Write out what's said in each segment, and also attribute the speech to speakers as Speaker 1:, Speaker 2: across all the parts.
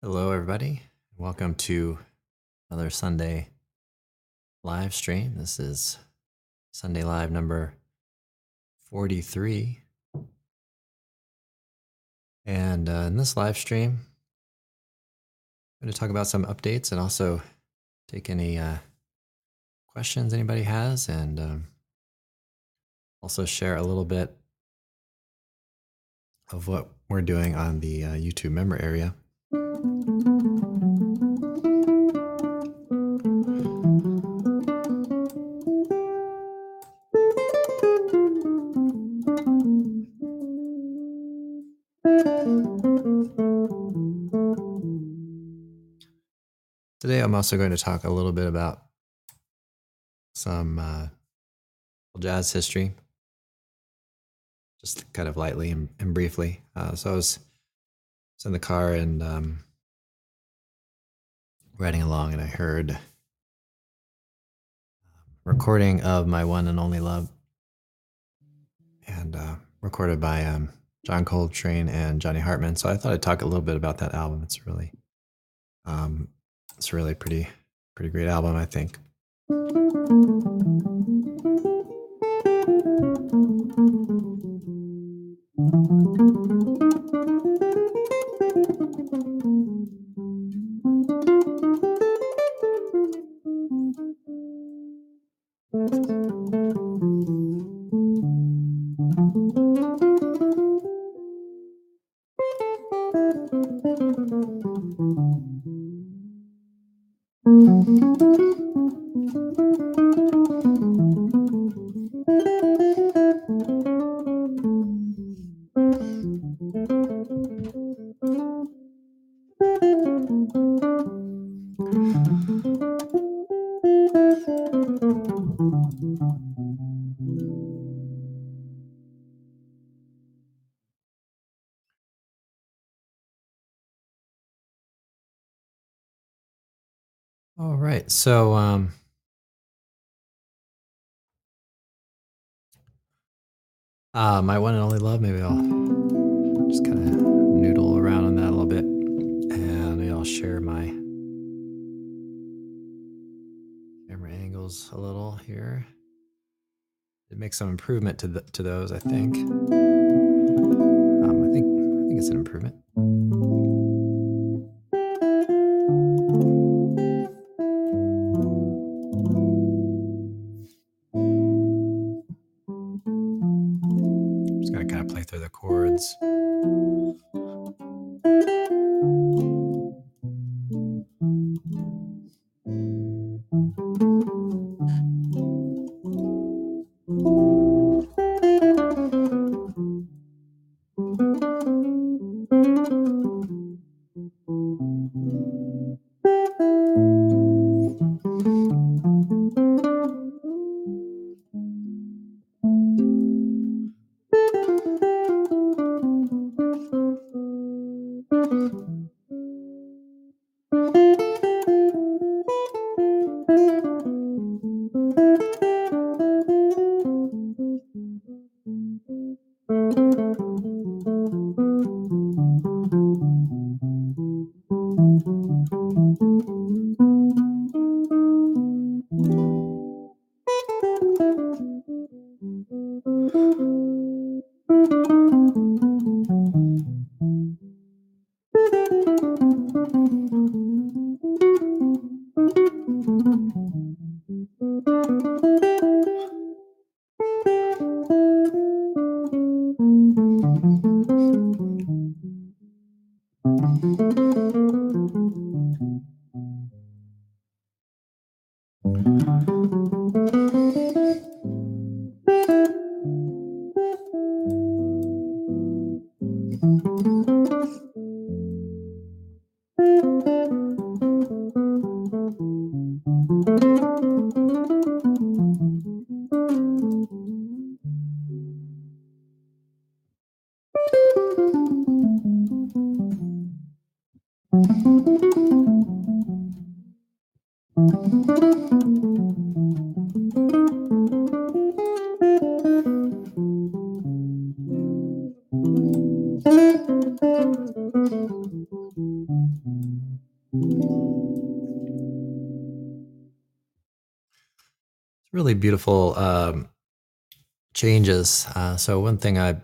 Speaker 1: Hello, everybody. Welcome to another Sunday live stream. This is Sunday Live number 43. And uh, in this live stream, I'm going to talk about some updates and also take any uh, questions anybody has and um, also share a little bit of what we're doing on the uh, YouTube member area. I'm also going to talk a little bit about some uh, jazz history, just kind of lightly and, and briefly. Uh, so I was, was in the car and um, riding along, and I heard um, recording of my one and only love, and uh, recorded by um, John Coltrane and Johnny Hartman. So I thought I'd talk a little bit about that album. It's really, um, it's really pretty, pretty great album, I think. All right. So, um, uh, my one and only love, maybe I'll just kind of noodle around on that a little bit and maybe I'll share my camera angles a little here. It makes some improvement to the, to those, I think. Um, I think I think it's an improvement. Really beautiful um, changes. Uh, so one thing I, as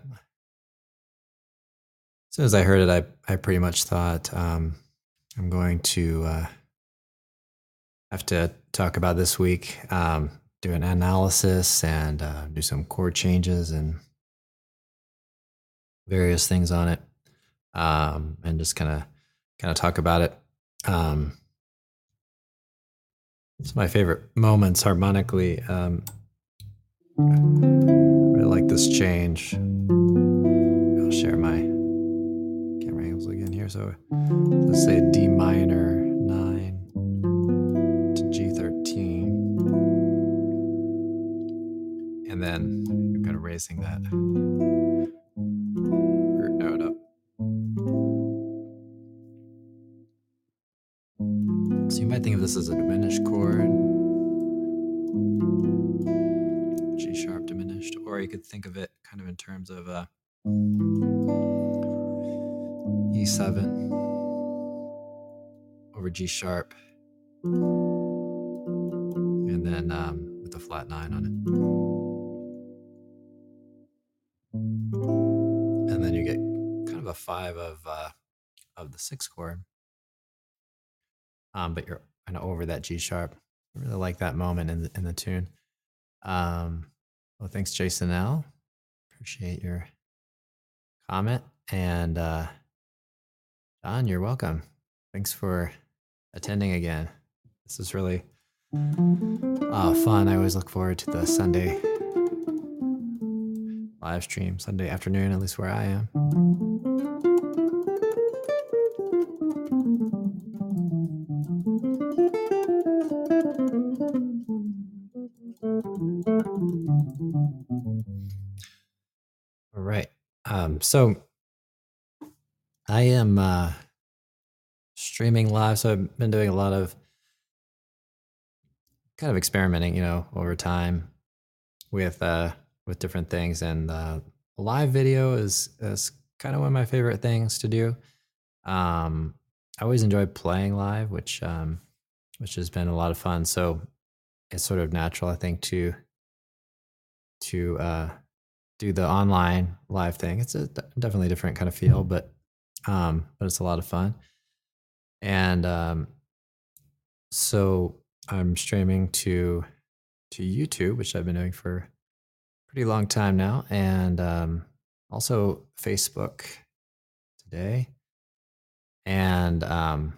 Speaker 1: soon as I heard it, I I pretty much thought um, I'm going to uh, have to talk about this week. Um, do an analysis and uh, do some chord changes and various things on it, um, and just kind of kind of talk about it. It's my favorite moments harmonically. Um, I really like this change. I'll share my camera angles again here. So let's say D minor 9 to G13. And then you're kind of raising that this is a diminished chord, G sharp diminished, or you could think of it kind of in terms of uh, E7 over G sharp, and then um, with a flat nine on it. And then you get kind of a five of uh, of the sixth chord, um, but you're kind of over that G sharp. I really like that moment in the, in the tune. Um, well, thanks, Jason L. Appreciate your comment. And uh, John, you're welcome. Thanks for attending again. This is really uh, fun. I always look forward to the Sunday live stream, Sunday afternoon, at least where I am. All right. Um, so I am uh, streaming live. So I've been doing a lot of kind of experimenting, you know, over time with uh, with different things, and uh, live video is is kind of one of my favorite things to do. Um, I always enjoy playing live, which um, which has been a lot of fun. So it's sort of natural, I think, to to uh, do the online live thing. It's a d- definitely a different kind of feel, but um, but it's a lot of fun. And um, so I'm streaming to to YouTube, which I've been doing for a pretty long time now, and um, also Facebook today. And um,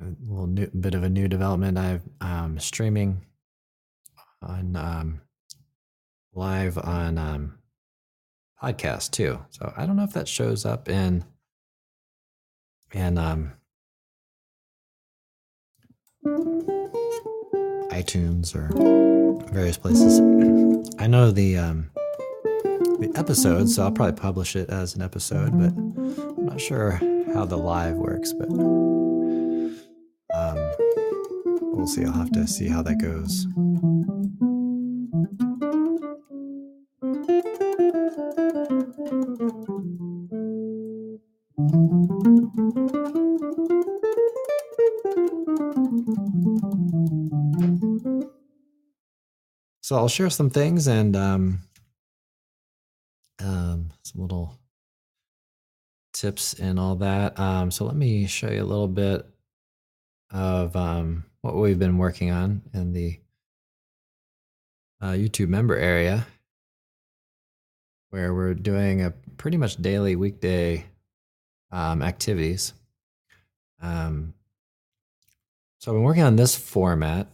Speaker 1: a little new, bit of a new development. I'm um, streaming on um, live on um, podcast too. So I don't know if that shows up in in um, iTunes or various places. I know the um, the episode, so I'll probably publish it as an episode, but I'm not sure how the live works. But um, we'll see. I'll have to see how that goes. So I'll share some things and um, um, some little tips and all that. Um, so let me show you a little bit of um, what we've been working on in the uh, YouTube member area, where we're doing a pretty much daily weekday um, activities. Um, so I've been working on this format,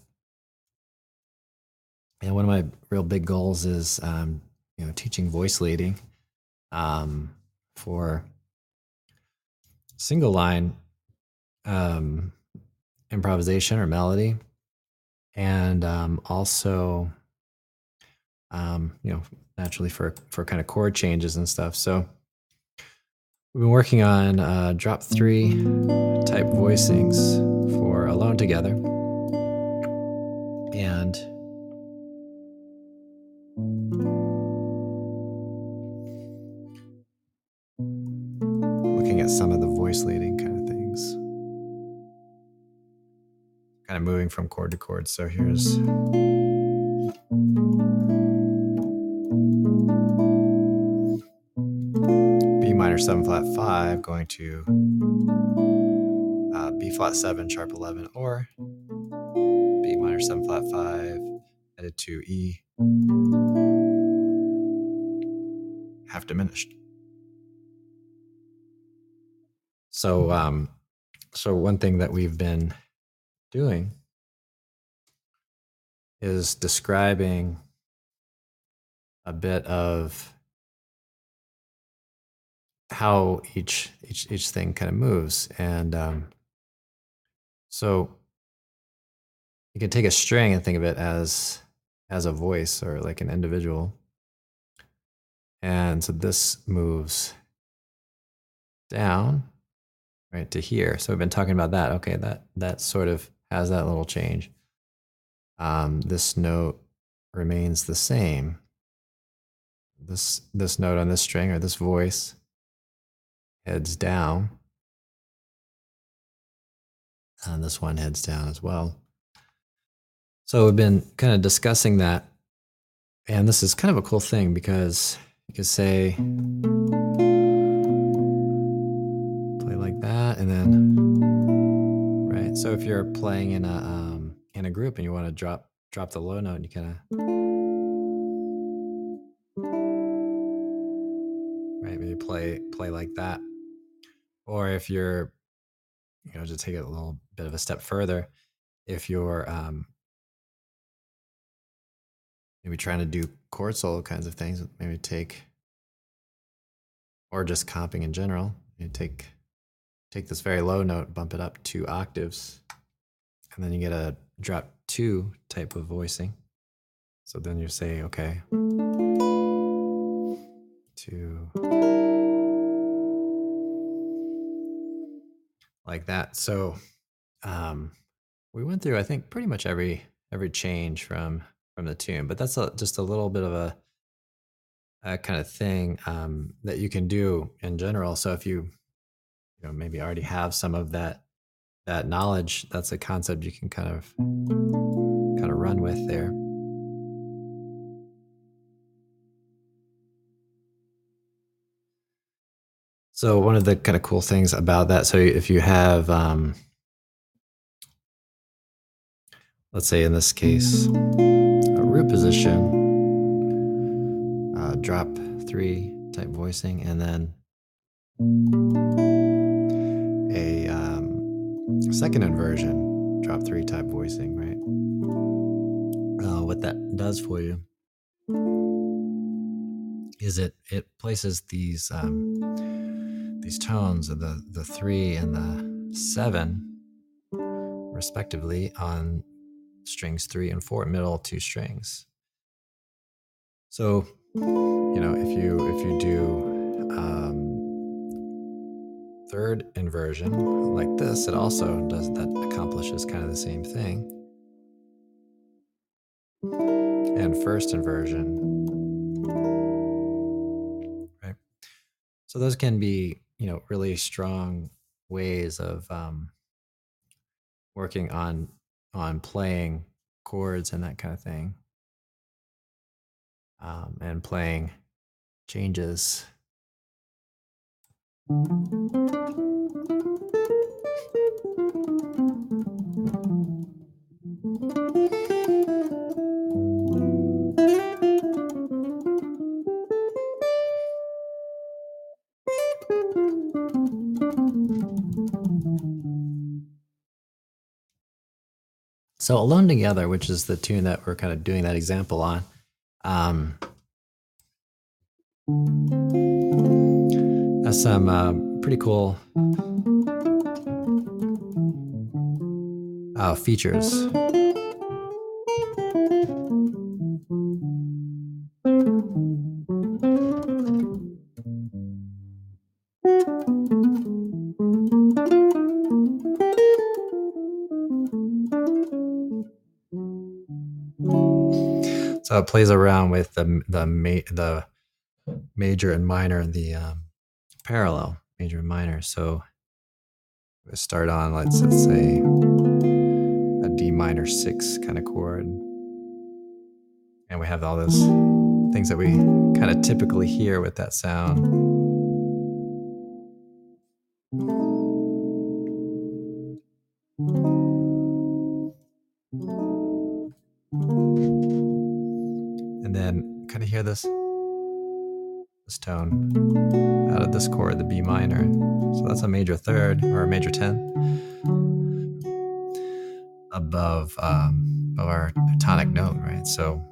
Speaker 1: and one of my real big goals is um, you know teaching voice leading um, for single line um, improvisation or melody, and um, also um, you know naturally for for kind of chord changes and stuff. So we've been working on uh, drop three type voicings for alone together, I'm moving from chord to chord. So here's. B minor 7 flat 5 going to uh, B flat 7 sharp 11 or B minor 7 flat 5 added to E half diminished. So um so one thing that we've been doing is describing a bit of how each each each thing kind of moves. And um, so you can take a string and think of it as as a voice or like an individual. And so this moves down right to here. So we've been talking about that. Okay that that sort of has that little change um, this note remains the same this this note on this string or this voice heads down. And this one heads down as well. So we've been kind of discussing that. And this is kind of a cool thing because you could say, play like that, and then, right? So if you're playing in a, um, in a group and you want to drop, drop the low note, you kind of, right? Maybe play, play like that. Or if you're, you know, to take it a little bit of a step further, if you're um, maybe trying to do chord solo kinds of things, maybe take, or just comping in general, you take take this very low note, bump it up two octaves, and then you get a drop two type of voicing. So then you say, okay, two. like that. So um, we went through, I think, pretty much every every change from from the tune, but that's a, just a little bit of a, a kind of thing um, that you can do in general. So if you you know maybe already have some of that that knowledge, that's a concept you can kind of kind of run with there. So one of the kind of cool things about that, so if you have, um, let's say in this case, a root position, uh, drop three type voicing, and then a um, second inversion, drop three type voicing, right? Uh, what that does for you is it it places these um, these tones of the, the three and the seven, respectively, on strings three and four, middle two strings. So, you know, if you if you do um, third inversion like this, it also does that accomplishes kind of the same thing. And first inversion, right? So those can be you know really strong ways of um, working on on playing chords and that kind of thing um, and playing changes So Alone Together, which is the tune that we're kind of doing that example on, um, has some uh, pretty cool uh, features. So it plays around with the the ma- the major and minor and the um, parallel, major and minor. So we start on, let's, let's say, a D minor six kind of chord. And we have all those things that we kind of typically hear with that sound. And then kind of hear this this tone out of this chord, the B minor. So that's a major third or a major 10 above um, above our tonic note, right? So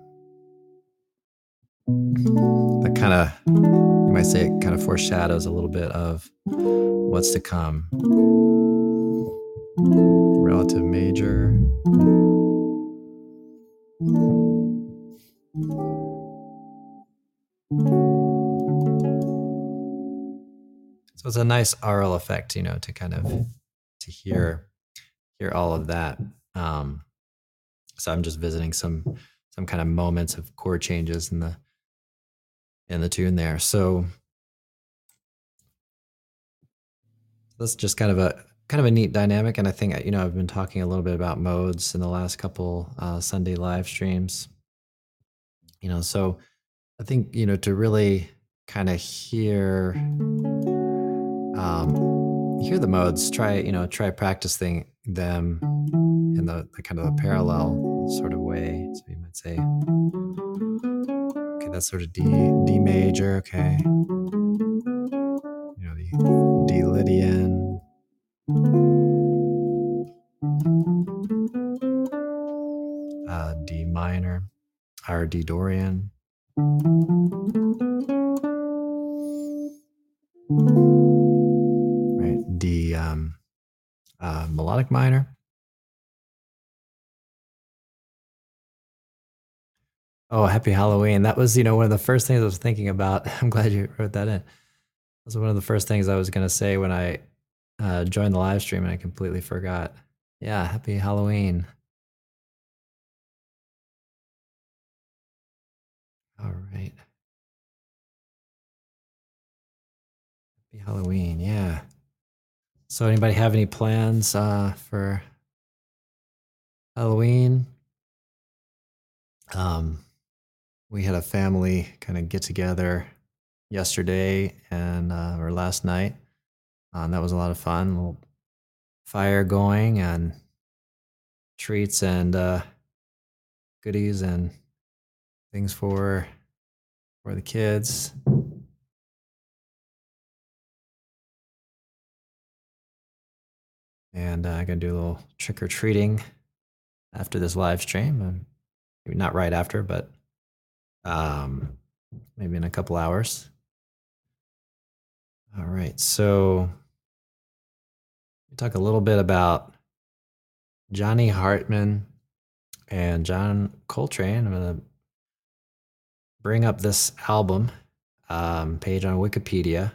Speaker 1: that kind of you might say it kind of foreshadows a little bit of what's to come. Relative major. So it's a nice aural effect, you know, to kind of to hear hear all of that. Um, so I'm just visiting some some kind of moments of chord changes in the in the tune there. So that's just kind of a kind of a neat dynamic, and I think you know I've been talking a little bit about modes in the last couple uh, Sunday live streams. You know, so I think you know to really kind of hear um, hear the modes. Try you know try practicing them in the, the kind of a parallel sort of way. So you might say, okay, that's sort of D D major. Okay, you know the D Lydian. Uh, D minor, or D Dorian. Uh, melodic minor. Oh, happy Halloween. That was, you know, one of the first things I was thinking about. I'm glad you wrote that in. That was one of the first things I was going to say when I uh, joined the live stream and I completely forgot. Yeah, happy Halloween. All right. Happy Halloween. Yeah. So, anybody have any plans uh, for Halloween? Um, we had a family kind of get together yesterday and uh, or last night. Uh, and that was a lot of fun. A little fire going and treats and uh, goodies and things for for the kids. And uh, I'm gonna do a little trick or treating after this live stream. Um, maybe not right after, but um, maybe in a couple hours. All right. So we talk a little bit about Johnny Hartman and John Coltrane. I'm to bring up this album um, page on Wikipedia.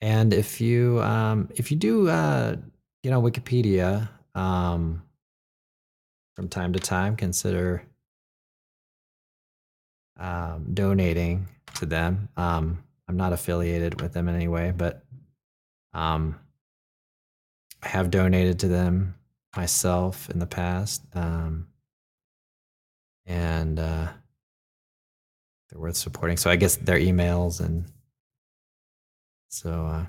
Speaker 1: And if you um, if you do uh, get know, Wikipedia um, from time to time, consider um, donating to them. Um, I'm not affiliated with them in any way, but um, I have donated to them myself in the past. Um, and uh, they're worth supporting. So I guess their emails and so uh,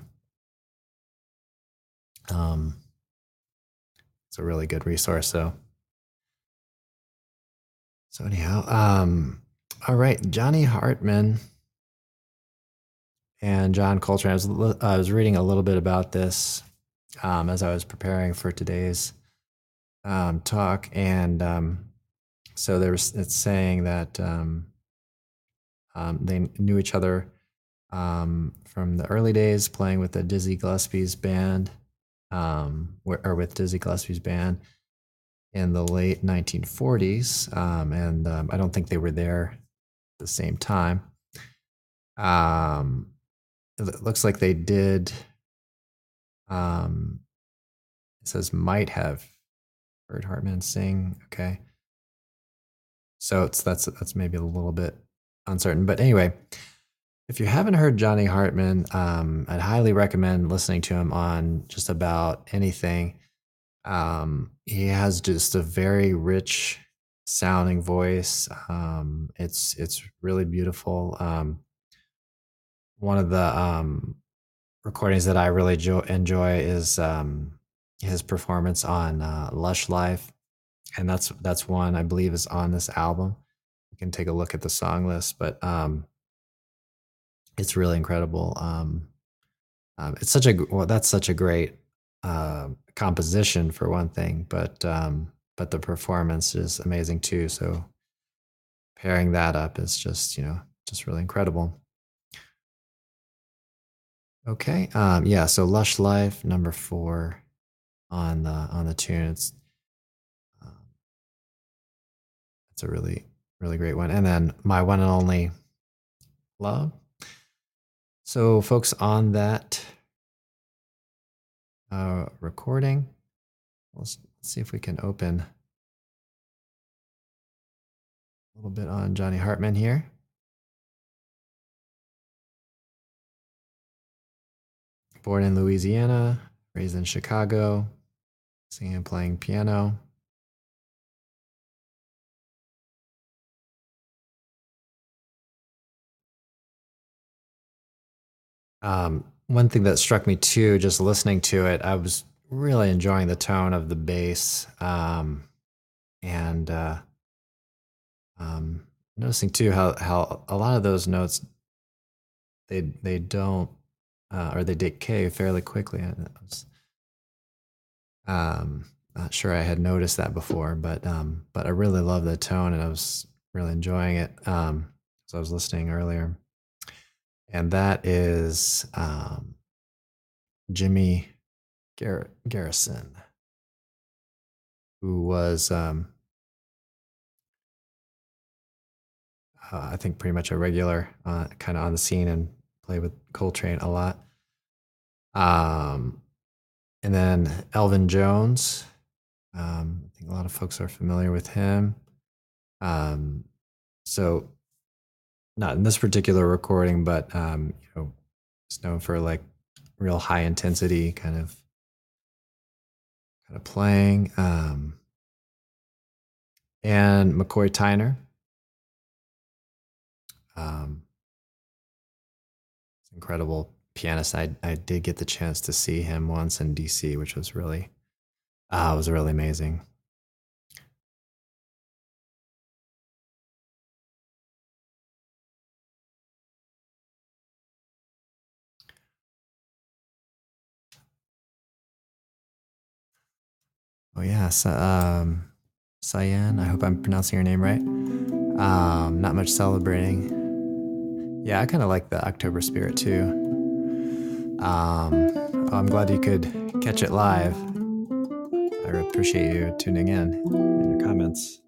Speaker 1: um, it's a really good resource. So so anyhow, um, all right, Johnny Hartman and John Coltrane. I was, I was reading a little bit about this um, as I was preparing for today's um, talk, and um, so there's it's saying that um, um, they knew each other um, from the early days playing with the Dizzy Gillespie's band, or with Dizzy Gillespie's band in the late 1940s, and I don't think they were there at the same time. Um, it looks like they did. Um, it says might have heard Hartman sing. Okay, so it's that's that's maybe a little bit uncertain, but anyway, if you haven't heard Johnny Hartman, um, I'd highly recommend listening to him on just about anything. Um, he has just a very rich sounding voice. Um, it's it's really beautiful. Um, one of the um, recordings that I really jo- enjoy is um, his performance on uh, Lush Life, and that's that's one I believe is on this album. you can take a look at the song list, but um, it's really incredible. Um, um, it's such a well, that's such a great uh, composition for one thing, but um, but the performance is amazing too. So pairing that up is just you know just really incredible. Okay, um, yeah. So "Lush Life" number four on the on the tune. It's um, it's a really really great one. And then "My One and Only Love." So, folks, on that uh, recording, let's, see if we can open a little bit on Johnny Hartman here. Born in Louisiana, raised in Chicago, singing and playing piano. Um, one thing that struck me too, just listening to it, I was really enjoying the tone of the bass, um, and uh, um, noticing too how how a lot of those notes they they don't uh, or they decay fairly quickly. I was um, not sure I had noticed that before, but um, but I really love the tone, and I was really enjoying it. Um, so I was listening earlier and that is um, Jimmy Gar- Garrison, who was, um, uh, I think, pretty much a regular, uh, kind of on the scene and played with Coltrane a lot. Um, and then Elvin Jones. Um, I think a lot of folks are familiar with him. Um, so not in this particular recording, but um, you know, it's known for like real high intensity kind of kind of playing. Um, and McCoy Tyner. Um, incredible pianist. I I did get the chance to see him once in DC, which was really uh, was really amazing. Oh yeah, so, um, Cyan. I hope I'm pronouncing your name right. Um, not much celebrating. Yeah, I kind of like the October spirit too. Um, oh, I'm glad you could catch it live. I appreciate you tuning in and your comments.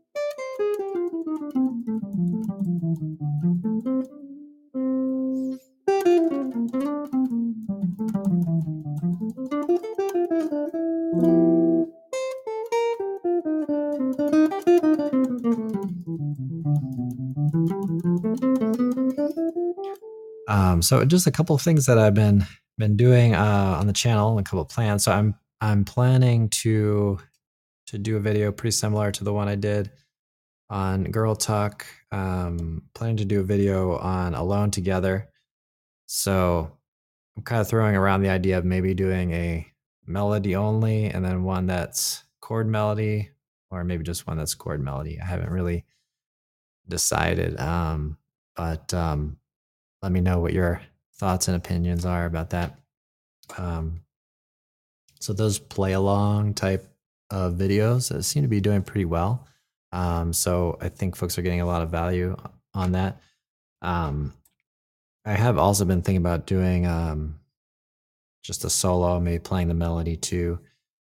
Speaker 1: Um, so just a couple of things that I've been been doing uh, on the channel, a couple of plans. So I'm I'm planning to to do a video pretty similar to the one I did on Girl Talk. Um, planning to do a video on Alone Together. So I'm kind of throwing around the idea of maybe doing a melody only, and then one that's chord melody, or maybe just one that's chord melody. I haven't really decided, um, but um, let me know what your thoughts and opinions are about that. Um, so those play along type of videos uh, seem to be doing pretty well. Um, so I think folks are getting a lot of value on that. Um, I have also been thinking about doing um, just a solo, maybe playing the melody too,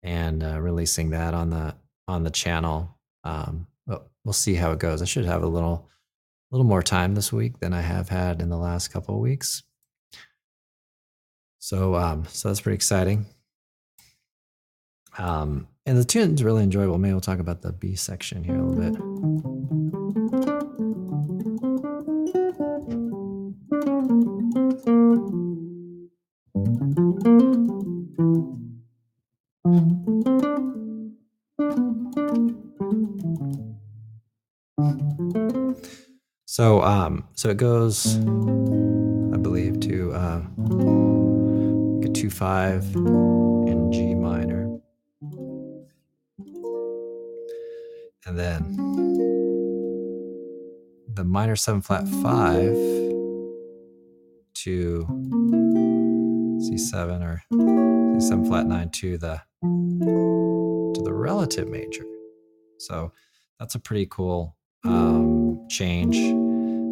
Speaker 1: and uh, releasing that on the on the channel. Um, we'll see how it goes. I should have a little a little more time this week than I have had in the last couple of weeks. So, um, so that's pretty exciting. Um, and the tune's really enjoyable. Maybe we'll talk about the B section here a little bit. So, um, so it goes, I believe, to uh, like a two five in G minor, and then the minor seven flat five to C7 or C7 flat nine to the to the relative major. So that's a pretty cool um, change,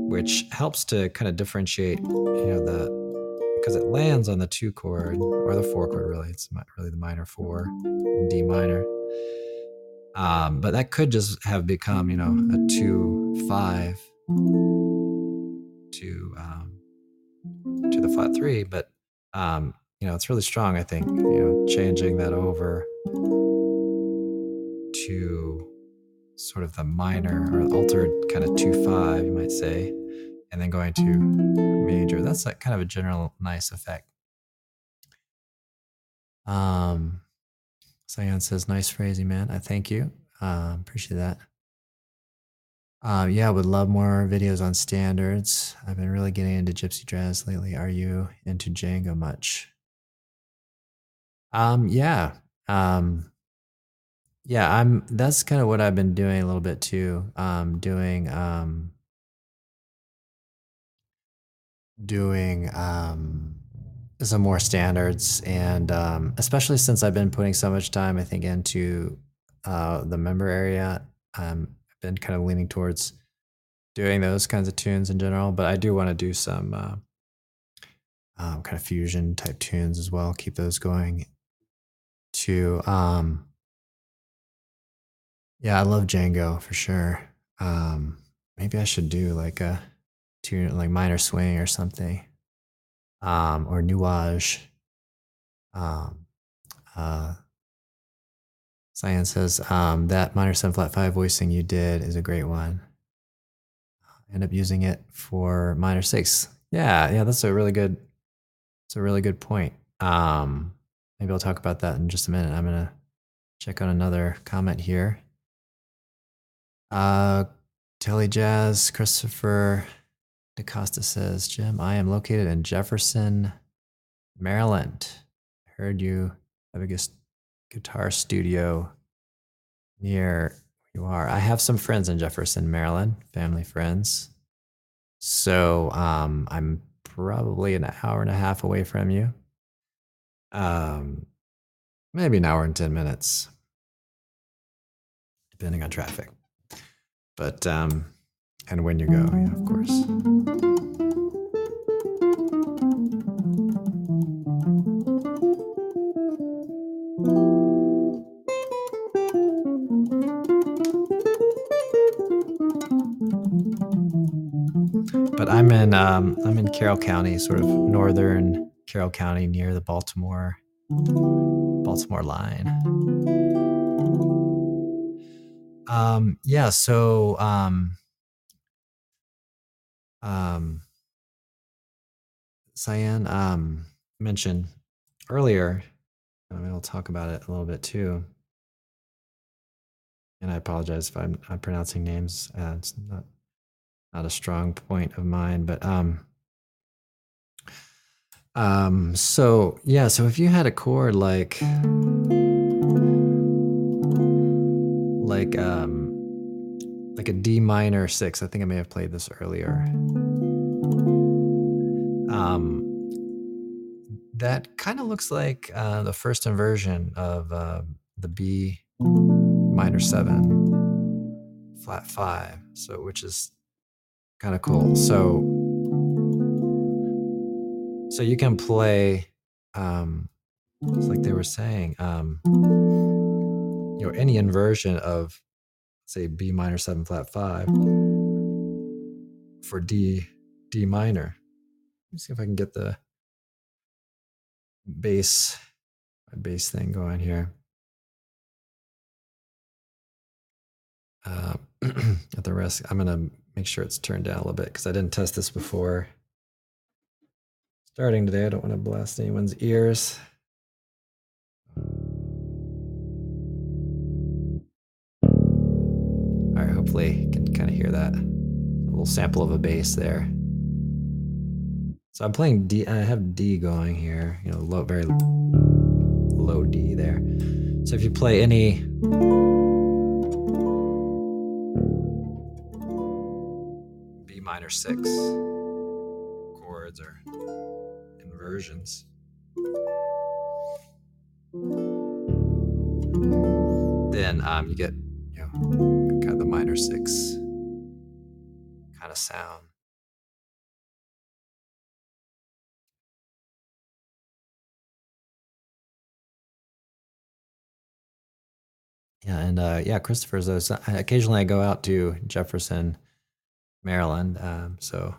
Speaker 1: which helps to kind of differentiate, you know, the because it lands on the two chord or the four chord. Really, it's really the minor four, D minor. Um, but that could just have become, you know, a two five to um, to the flat three. But um, you know, it's really strong. I think you know, changing that over to sort of the minor or altered kind of two five, you might say, and then going to major. That's like kind of a general nice effect. Um, Cyan says, nice phrasing, man. I thank you. Um, appreciate that. Um, yeah, would love more videos on standards. I've been really getting into Gypsy Jazz lately. Are you into Django much? Um, yeah. Um, yeah, I'm that's kind of what I've been doing a little bit too. Um, doing um doing um some more standards and um especially since I've been putting so much time I think into uh the member area. Um I've been kind of leaning towards doing those kinds of tunes in general, but I do want to do some uh, um, kind of fusion type tunes as well. Keep those going. To um, yeah, I love Django for sure. Um, maybe I should do like a tune like minor swing or something. Um, or Nuages. Um, uh, says um, that minor seven flat five voicing you did is a great one. End up using it for minor six. Yeah, yeah, that's a really good. It's a really good point. Um, maybe I'll talk about that in just a minute. I'm gonna check on another comment here. Uh, Telly Jazz, Christopher DaCosta says, Jim, I am located in Jefferson, Maryland. I heard you have a guitar studio near where you are. I have some friends in Jefferson, Maryland, family friends. So um, I'm probably an hour and a half away from you. Um, maybe an hour and 10 minutes, depending on traffic. But, um, and when you go, yeah, of course. But I'm in um, I'm in Carroll County, sort of northern Carroll County, near the Baltimore Baltimore line. Um, yeah, so um, um, Cyan um, mentioned earlier. Mean, we'll talk about it a little bit too. And I apologize if I'm, I'm pronouncing names. Uh, it's not not a strong point of mine, but um, um, so yeah, so if you had a chord like like um like a D minor six, I think I may have played this earlier. Um, that kind of looks like uh, the first inversion of uh, the B minor seven flat five, so which is kind of cool. So so you can play um it's like they were saying um you know any inversion of say B minor 7 flat 5 for D D minor. Let me see if I can get the bass my bass thing going here. Uh, at the risk, I'm gonna make sure it's turned down a little bit because I didn't test this before. Starting today, I don't want to blast anyone's ears. You can kind of hear that. A little sample of a bass there. So I'm playing D, I have D going here, you know, low, very low D there. So if you play any B minor six chords or inversions. Then um, you get you know kind of the minor six kind of sound. Yeah, and uh, yeah, Christopher's. Those, occasionally, I go out to Jefferson, Maryland. Um, so,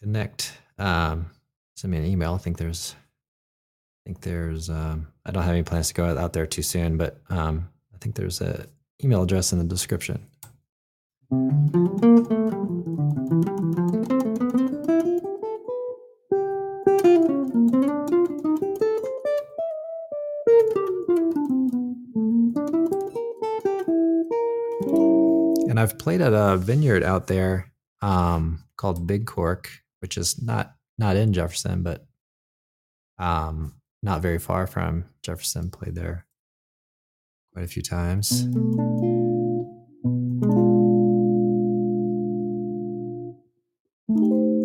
Speaker 1: connect. Um, send me an email. I think there's, think there's. Um, I don't have any plans to go out there too soon, but um, I think there's a email address in the description. And I've played at a vineyard out there um, called Big Cork, which is not not in Jefferson, but um, not very far from Jefferson. Played there quite a few times.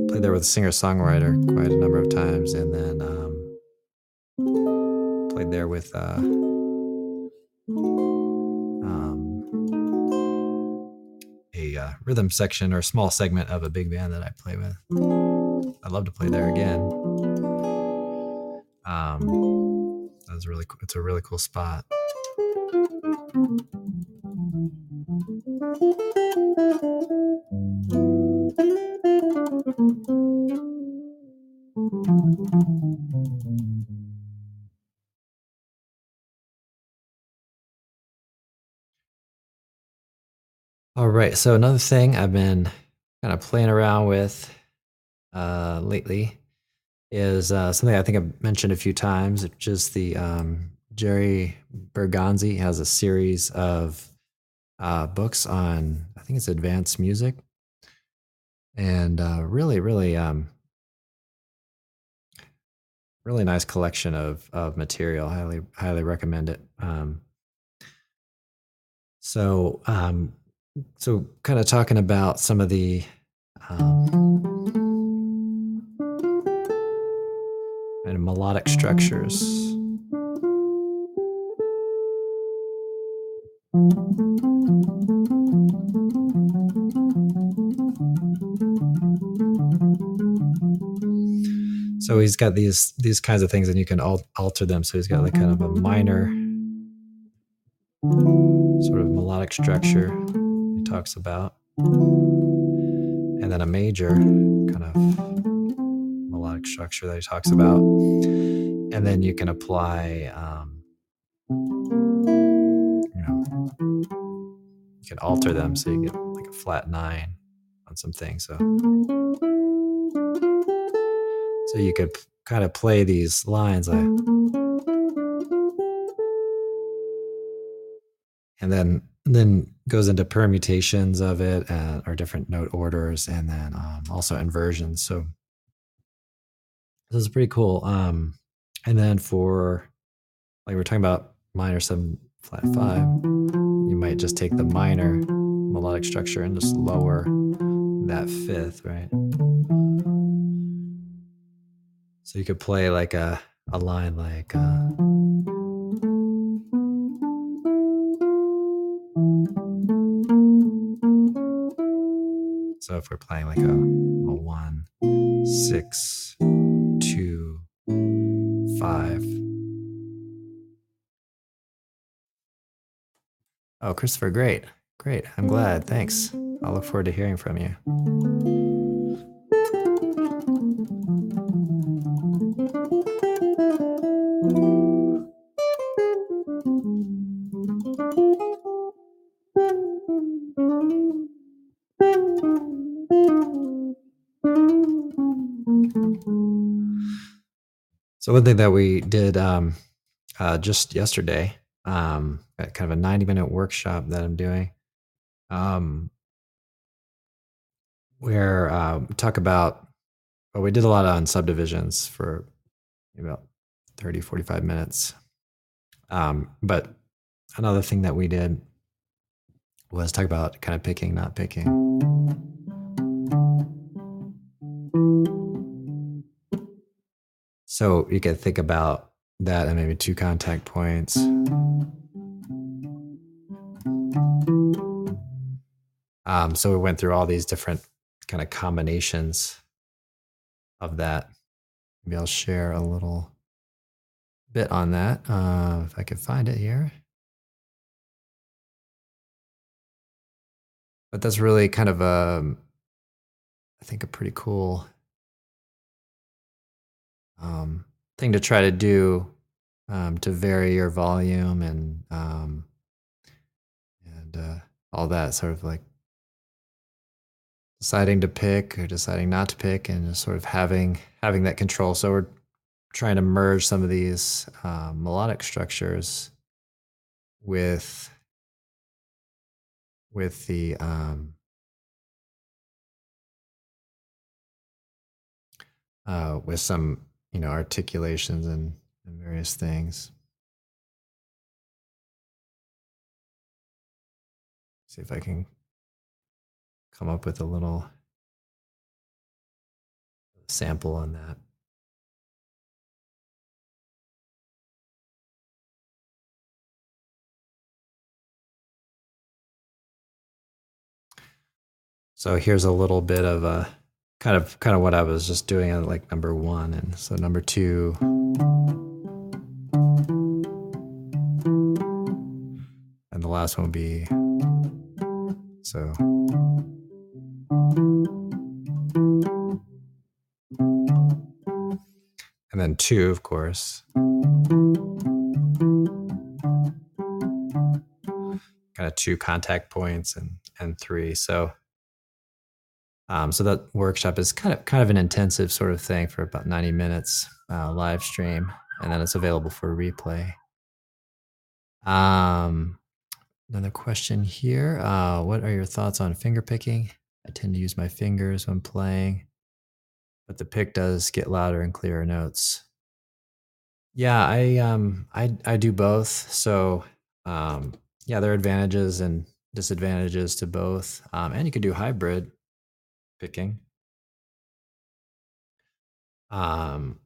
Speaker 1: Played there with a singer songwriter quite a number of times, and then um, played there with uh, um, a uh, rhythm section or small segment of a big band that I play with. I'd love to play there again. Um, that's really. It's a really cool spot. All right. So another thing I've been kind of playing around with uh, lately is uh, something I think I've mentioned a few times, which is the um, Jerry Bergonzi has a series of uh, books on I think it's advanced music, and uh, really, really, um, really nice collection of of material. Highly, highly recommend it. Um, so, um, so kind of talking about some of the and melodic structures. So he's got these these kinds of things, and you can al- alter them. So he's got like kind of a minor sort of melodic structure he talks about, and then a major kind of structure that he talks about, and then you can apply, um, you know, you can alter them so you get like a flat nine on some things. So. So you could kind of play these lines and then then goes into permutations of it uh, or different note orders and then um, also inversions. So this is pretty cool. Um, and then for like we're talking about minor seven flat five, you might just take the minor melodic structure and just lower that fifth, right? So you could play like a, a line like uh, So if we're playing like a, a one, six, two, five. Oh, Christopher, great. Great. I'm glad. Thanks. I'll look forward to hearing from you. So one thing that we did um, uh, just yesterday, um, kind of a ninety-minute workshop that I'm doing, um, where uh, we talk about. Well, we did a lot on subdivisions for about 30, 45 minutes. Um, but another thing that we did was talk about kind of picking, not picking. So you could think about that and maybe two contact points. Um, so we went through all these different kind of combinations of that. Maybe I'll share a little bit on that uh, if I could find it here. But that's really kind of a, um, I think, a pretty cool um, thing to try to do um, to vary your volume and um, and uh, all that sort of like deciding to pick or deciding not to pick and just sort of having having that control. So we're trying to merge some of these uh, melodic structures with with the um, uh, with some you know articulations and, and various things see if i can come up with a little sample on that. So here's a little bit of a kind of kind of what I was just doing at like number one, and so number two. And the last one will be so. And then two, of course. Kind of two contact points and and three. So um, so that workshop is kind of kind of an intensive sort of thing for about 90 minutes uh, live stream, and then it's available for replay. Um, another question here: uh, What are your thoughts on finger picking? I tend to use my fingers when playing, but the pick does get louder and clearer notes. Yeah, I um I I do both. So um yeah, there are advantages and disadvantages to both. Um, and you could do hybrid picking. Um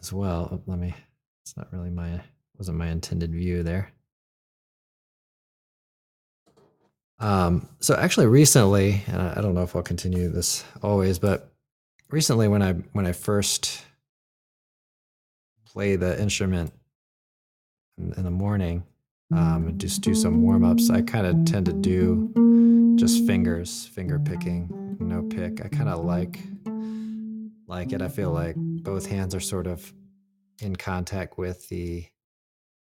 Speaker 1: as well. Oh, let me it's not really my wasn't my intended view there. Um, so actually recently, and I, I don't know if I'll continue this always, but recently when I when I first play the instrument in, in the morning, um, just do some warm ups, I kind of tend to do just fingers, finger picking, no pick. I kind of like like it. I feel like both hands are sort of in contact with the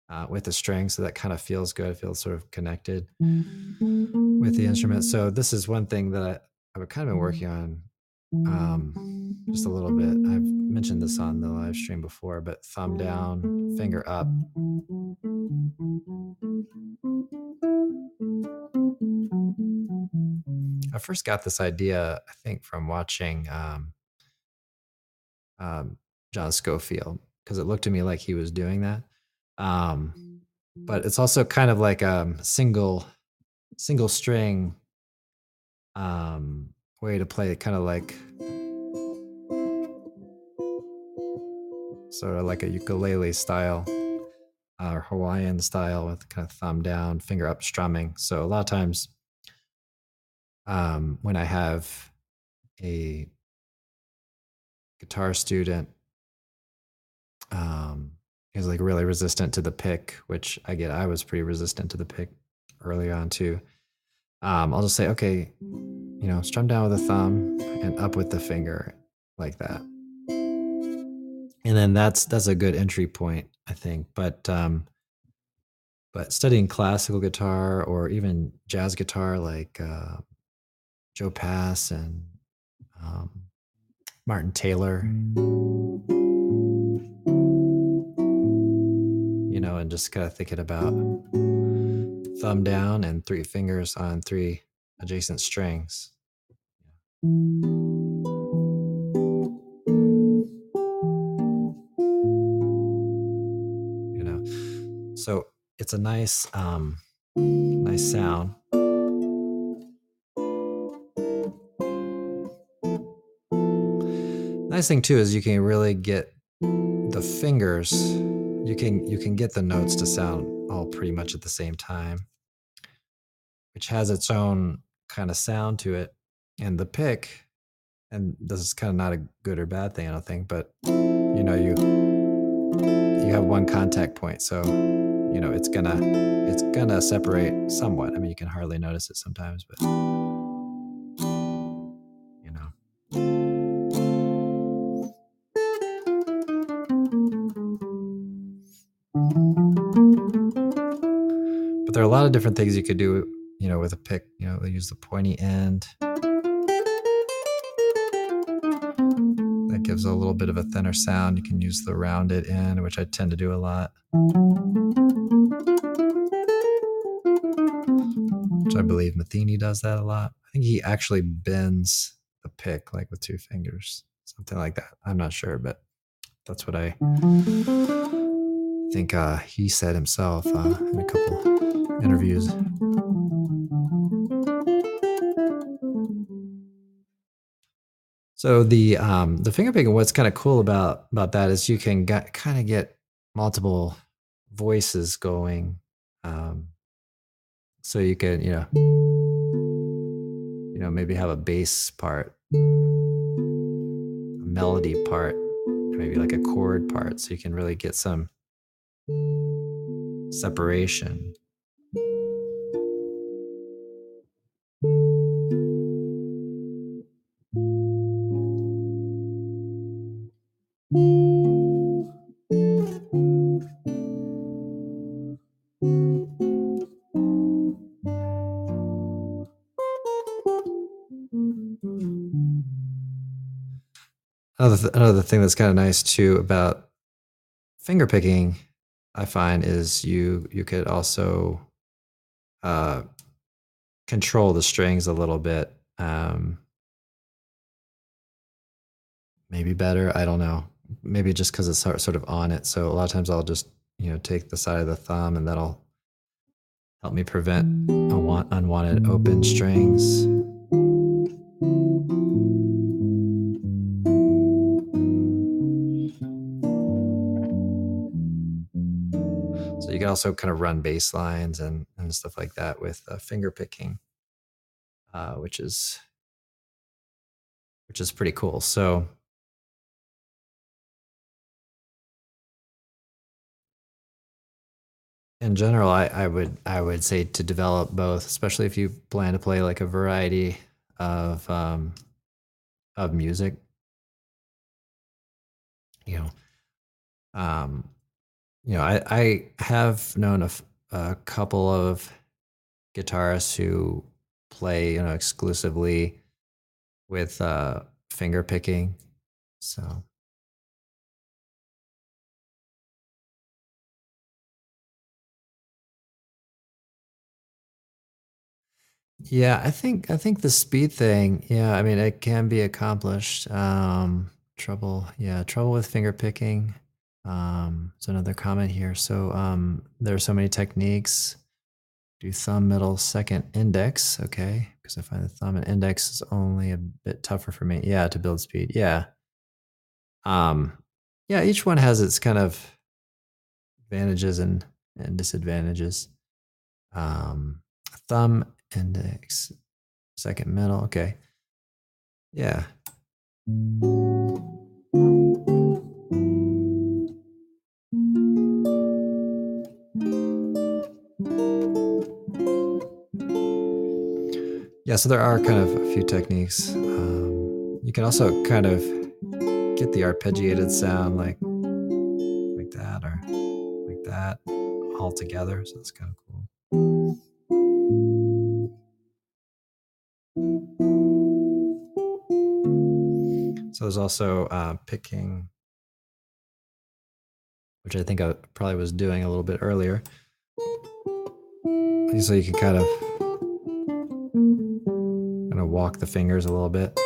Speaker 1: uh, with the string, so that kind of feels good. It feels sort of connected with the instrument. So this is one thing that I, I've kind of been working on um, just a little bit. I've mentioned this on the live stream before, but thumb down, finger up. I first got this idea, I think, from watching um, um, John Scofield because it looked to me like he was doing that. Um, but it's also kind of like a single single string um, way to play it, kind of like sort of like a ukulele style or Hawaiian style with kind of thumb down, finger up strumming. So a lot of times um, when I have a guitar student um, is like really resistant to the pick, which I get. I was pretty resistant to the pick early on too. Um, I'll just say, okay, you know, strum down with the thumb and up with the finger like that. And then that's that's a good entry point, I think. But um, but studying classical guitar or even jazz guitar, like uh, Joe Pass and um, Martin Taylor, you know, and just kind of thinking about thumb down and three fingers on three adjacent strings. You know, so it's a nice, um, Nice sound. Nice thing too is you can really get the fingers. You can you can get the notes to sound all pretty much at the same time, which has its own kind of sound to it. And the pick, and this is kind of not a good or bad thing, I don't think, but you know you you have one contact point, so you know it's gonna it's gonna separate somewhat. I mean, you can hardly notice it sometimes, but there are a lot of different things you could do, you know, with a pick. You know, use the pointy end. That gives a little bit of a thinner sound. You can use the rounded end, which I tend to do a lot. Which I believe Metheny does that a lot. I think he actually bends the pick like with two fingers, something like that. I'm not sure, but that's what I think uh, he said himself uh, in a couple interviews. So the um, the finger picking, what's kind of cool about about that is you can get, kind of get multiple voices going. Um, so you can you know you know maybe have a bass part, a melody part, maybe like a chord part, so you can really get some separation. Another, thing that's kind of nice too about finger picking, I find, is you you could also uh, control the strings a little bit. Um, maybe better. I don't know. Maybe just because it's sort sort of on it. So a lot of times I'll just you know take the side of the thumb, and that'll help me prevent unwanted open strings. Also kind of run bass lines and, and stuff like that with uh, finger picking, uh, which is which is pretty cool. So in general, I, I would I would say to develop both, especially if you plan to play like a variety of um, of music. You know, um, you know, I I have known a, a couple of guitarists who play you know exclusively with uh, finger picking. So Yeah, I think I think the speed thing, yeah, I mean it can be accomplished. Um trouble, yeah, trouble with finger picking. Um there's another comment here. So um there are so many techniques. Do thumb, middle, second, index. Okay. Because I find the thumb and index is only a bit tougher for me. Yeah, to build speed. Yeah. Um yeah, each one has its kind of advantages and, and disadvantages. Um thumb, index, second middle. Okay. Yeah. So there are kind of a few techniques. Um, you can also kind of get the arpeggiated sound like like that or like that all together. So that's kind of cool. So there's also uh, picking, which I think I probably was doing a little bit earlier. So you can kind of of walk the fingers a little bit.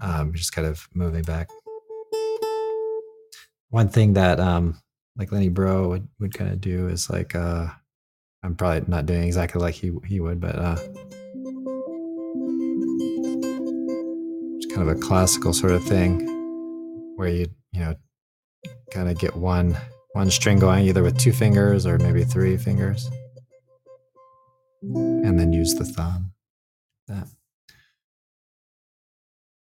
Speaker 1: Um, just kind of moving back. One thing that um, like Lenny Breau would, would kind of do is like uh I'm probably not doing exactly like he he would, but uh it's kind of a classical sort of thing where you you know kind of get one one string going either with two fingers or maybe three fingers and then use the thumb. That.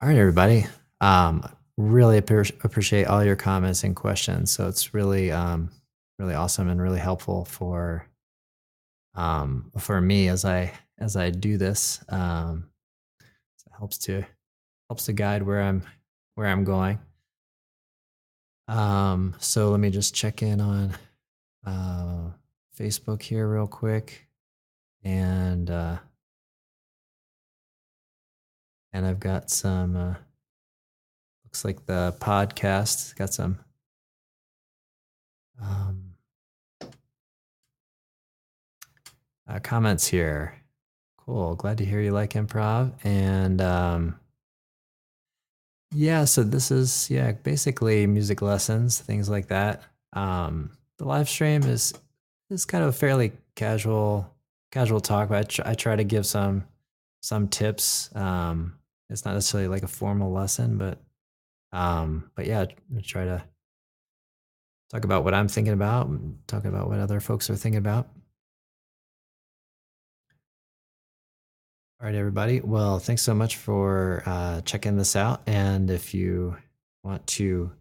Speaker 1: All right everybody. Um really appreciate all your comments and questions. So it's really um really awesome and really helpful for um for me as i as i do this. Um it helps to helps to guide where i'm where i'm going. Um, so let me just check in on uh, Facebook here real quick. And uh, and I've got some uh, looks like the podcast got some um, uh, comments here. Cool. Glad to hear you like improv. And um, yeah, so this is yeah, basically music lessons, things like that. Um, the live stream is is kind of a fairly casual casual talk, but I, tr- I try to give some some tips. Um, it's not necessarily like a formal lesson, but um, but yeah, I try to talk about what I'm thinking about, talk about what other folks are thinking about. All right, everybody. Well, thanks so much for uh, checking this out. And if you want to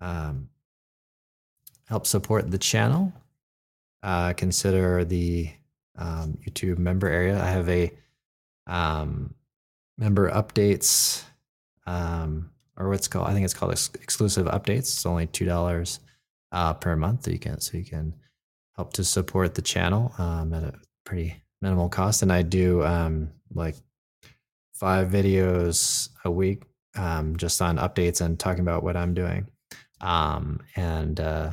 Speaker 1: um, help support the channel, uh, consider the um, YouTube member area. I have a um, member updates, um, or what's called I think it's called ex- exclusive updates. It's only two dollars uh, per month. That you can so you can help to support the channel um, at a pretty minimal cost, and I do um, like five videos a week um, just on updates and talking about what I'm doing. Um, and uh,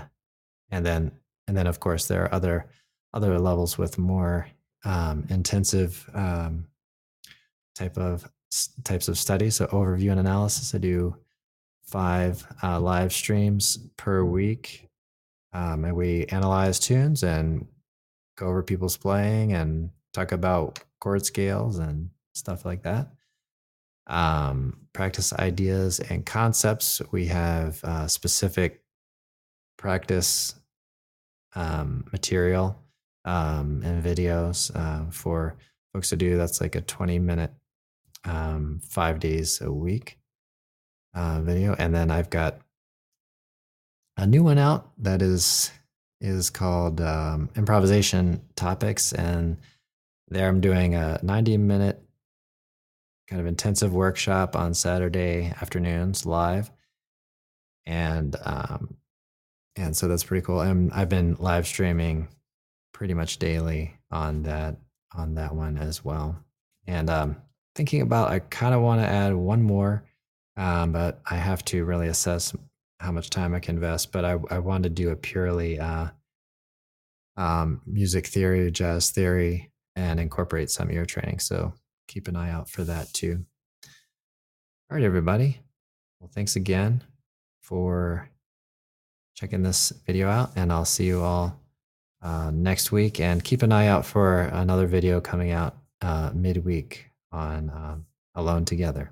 Speaker 1: and then and then of course there are other other levels with more um, intensive um, type of types of studies. So overview and analysis. I do five uh, live streams per week, um, and we analyze tunes and go over people's playing and talk about chord scales and stuff like that. Um, practice ideas and concepts. We have uh, specific practice um, material um, and videos uh, for folks to do. That's like a 20 minute, um, five days a week uh, video. And then I've got a new one out that is is called um, improvisation topics and there i'm doing a 90 minute kind of intensive workshop on saturday afternoons live and um, and so that's pretty cool and i've been live streaming pretty much daily on that on that one as well and um, thinking about i kind of want to add one more um, but i have to really assess how much time I can invest, but I, I wanted to do a purely uh, um, music theory, jazz theory, and incorporate some ear training. So keep an eye out for that too. All right, everybody. Well, thanks again for checking this video out, and I'll see you all uh, next week. And keep an eye out for another video coming out uh, midweek on um, Alone Together.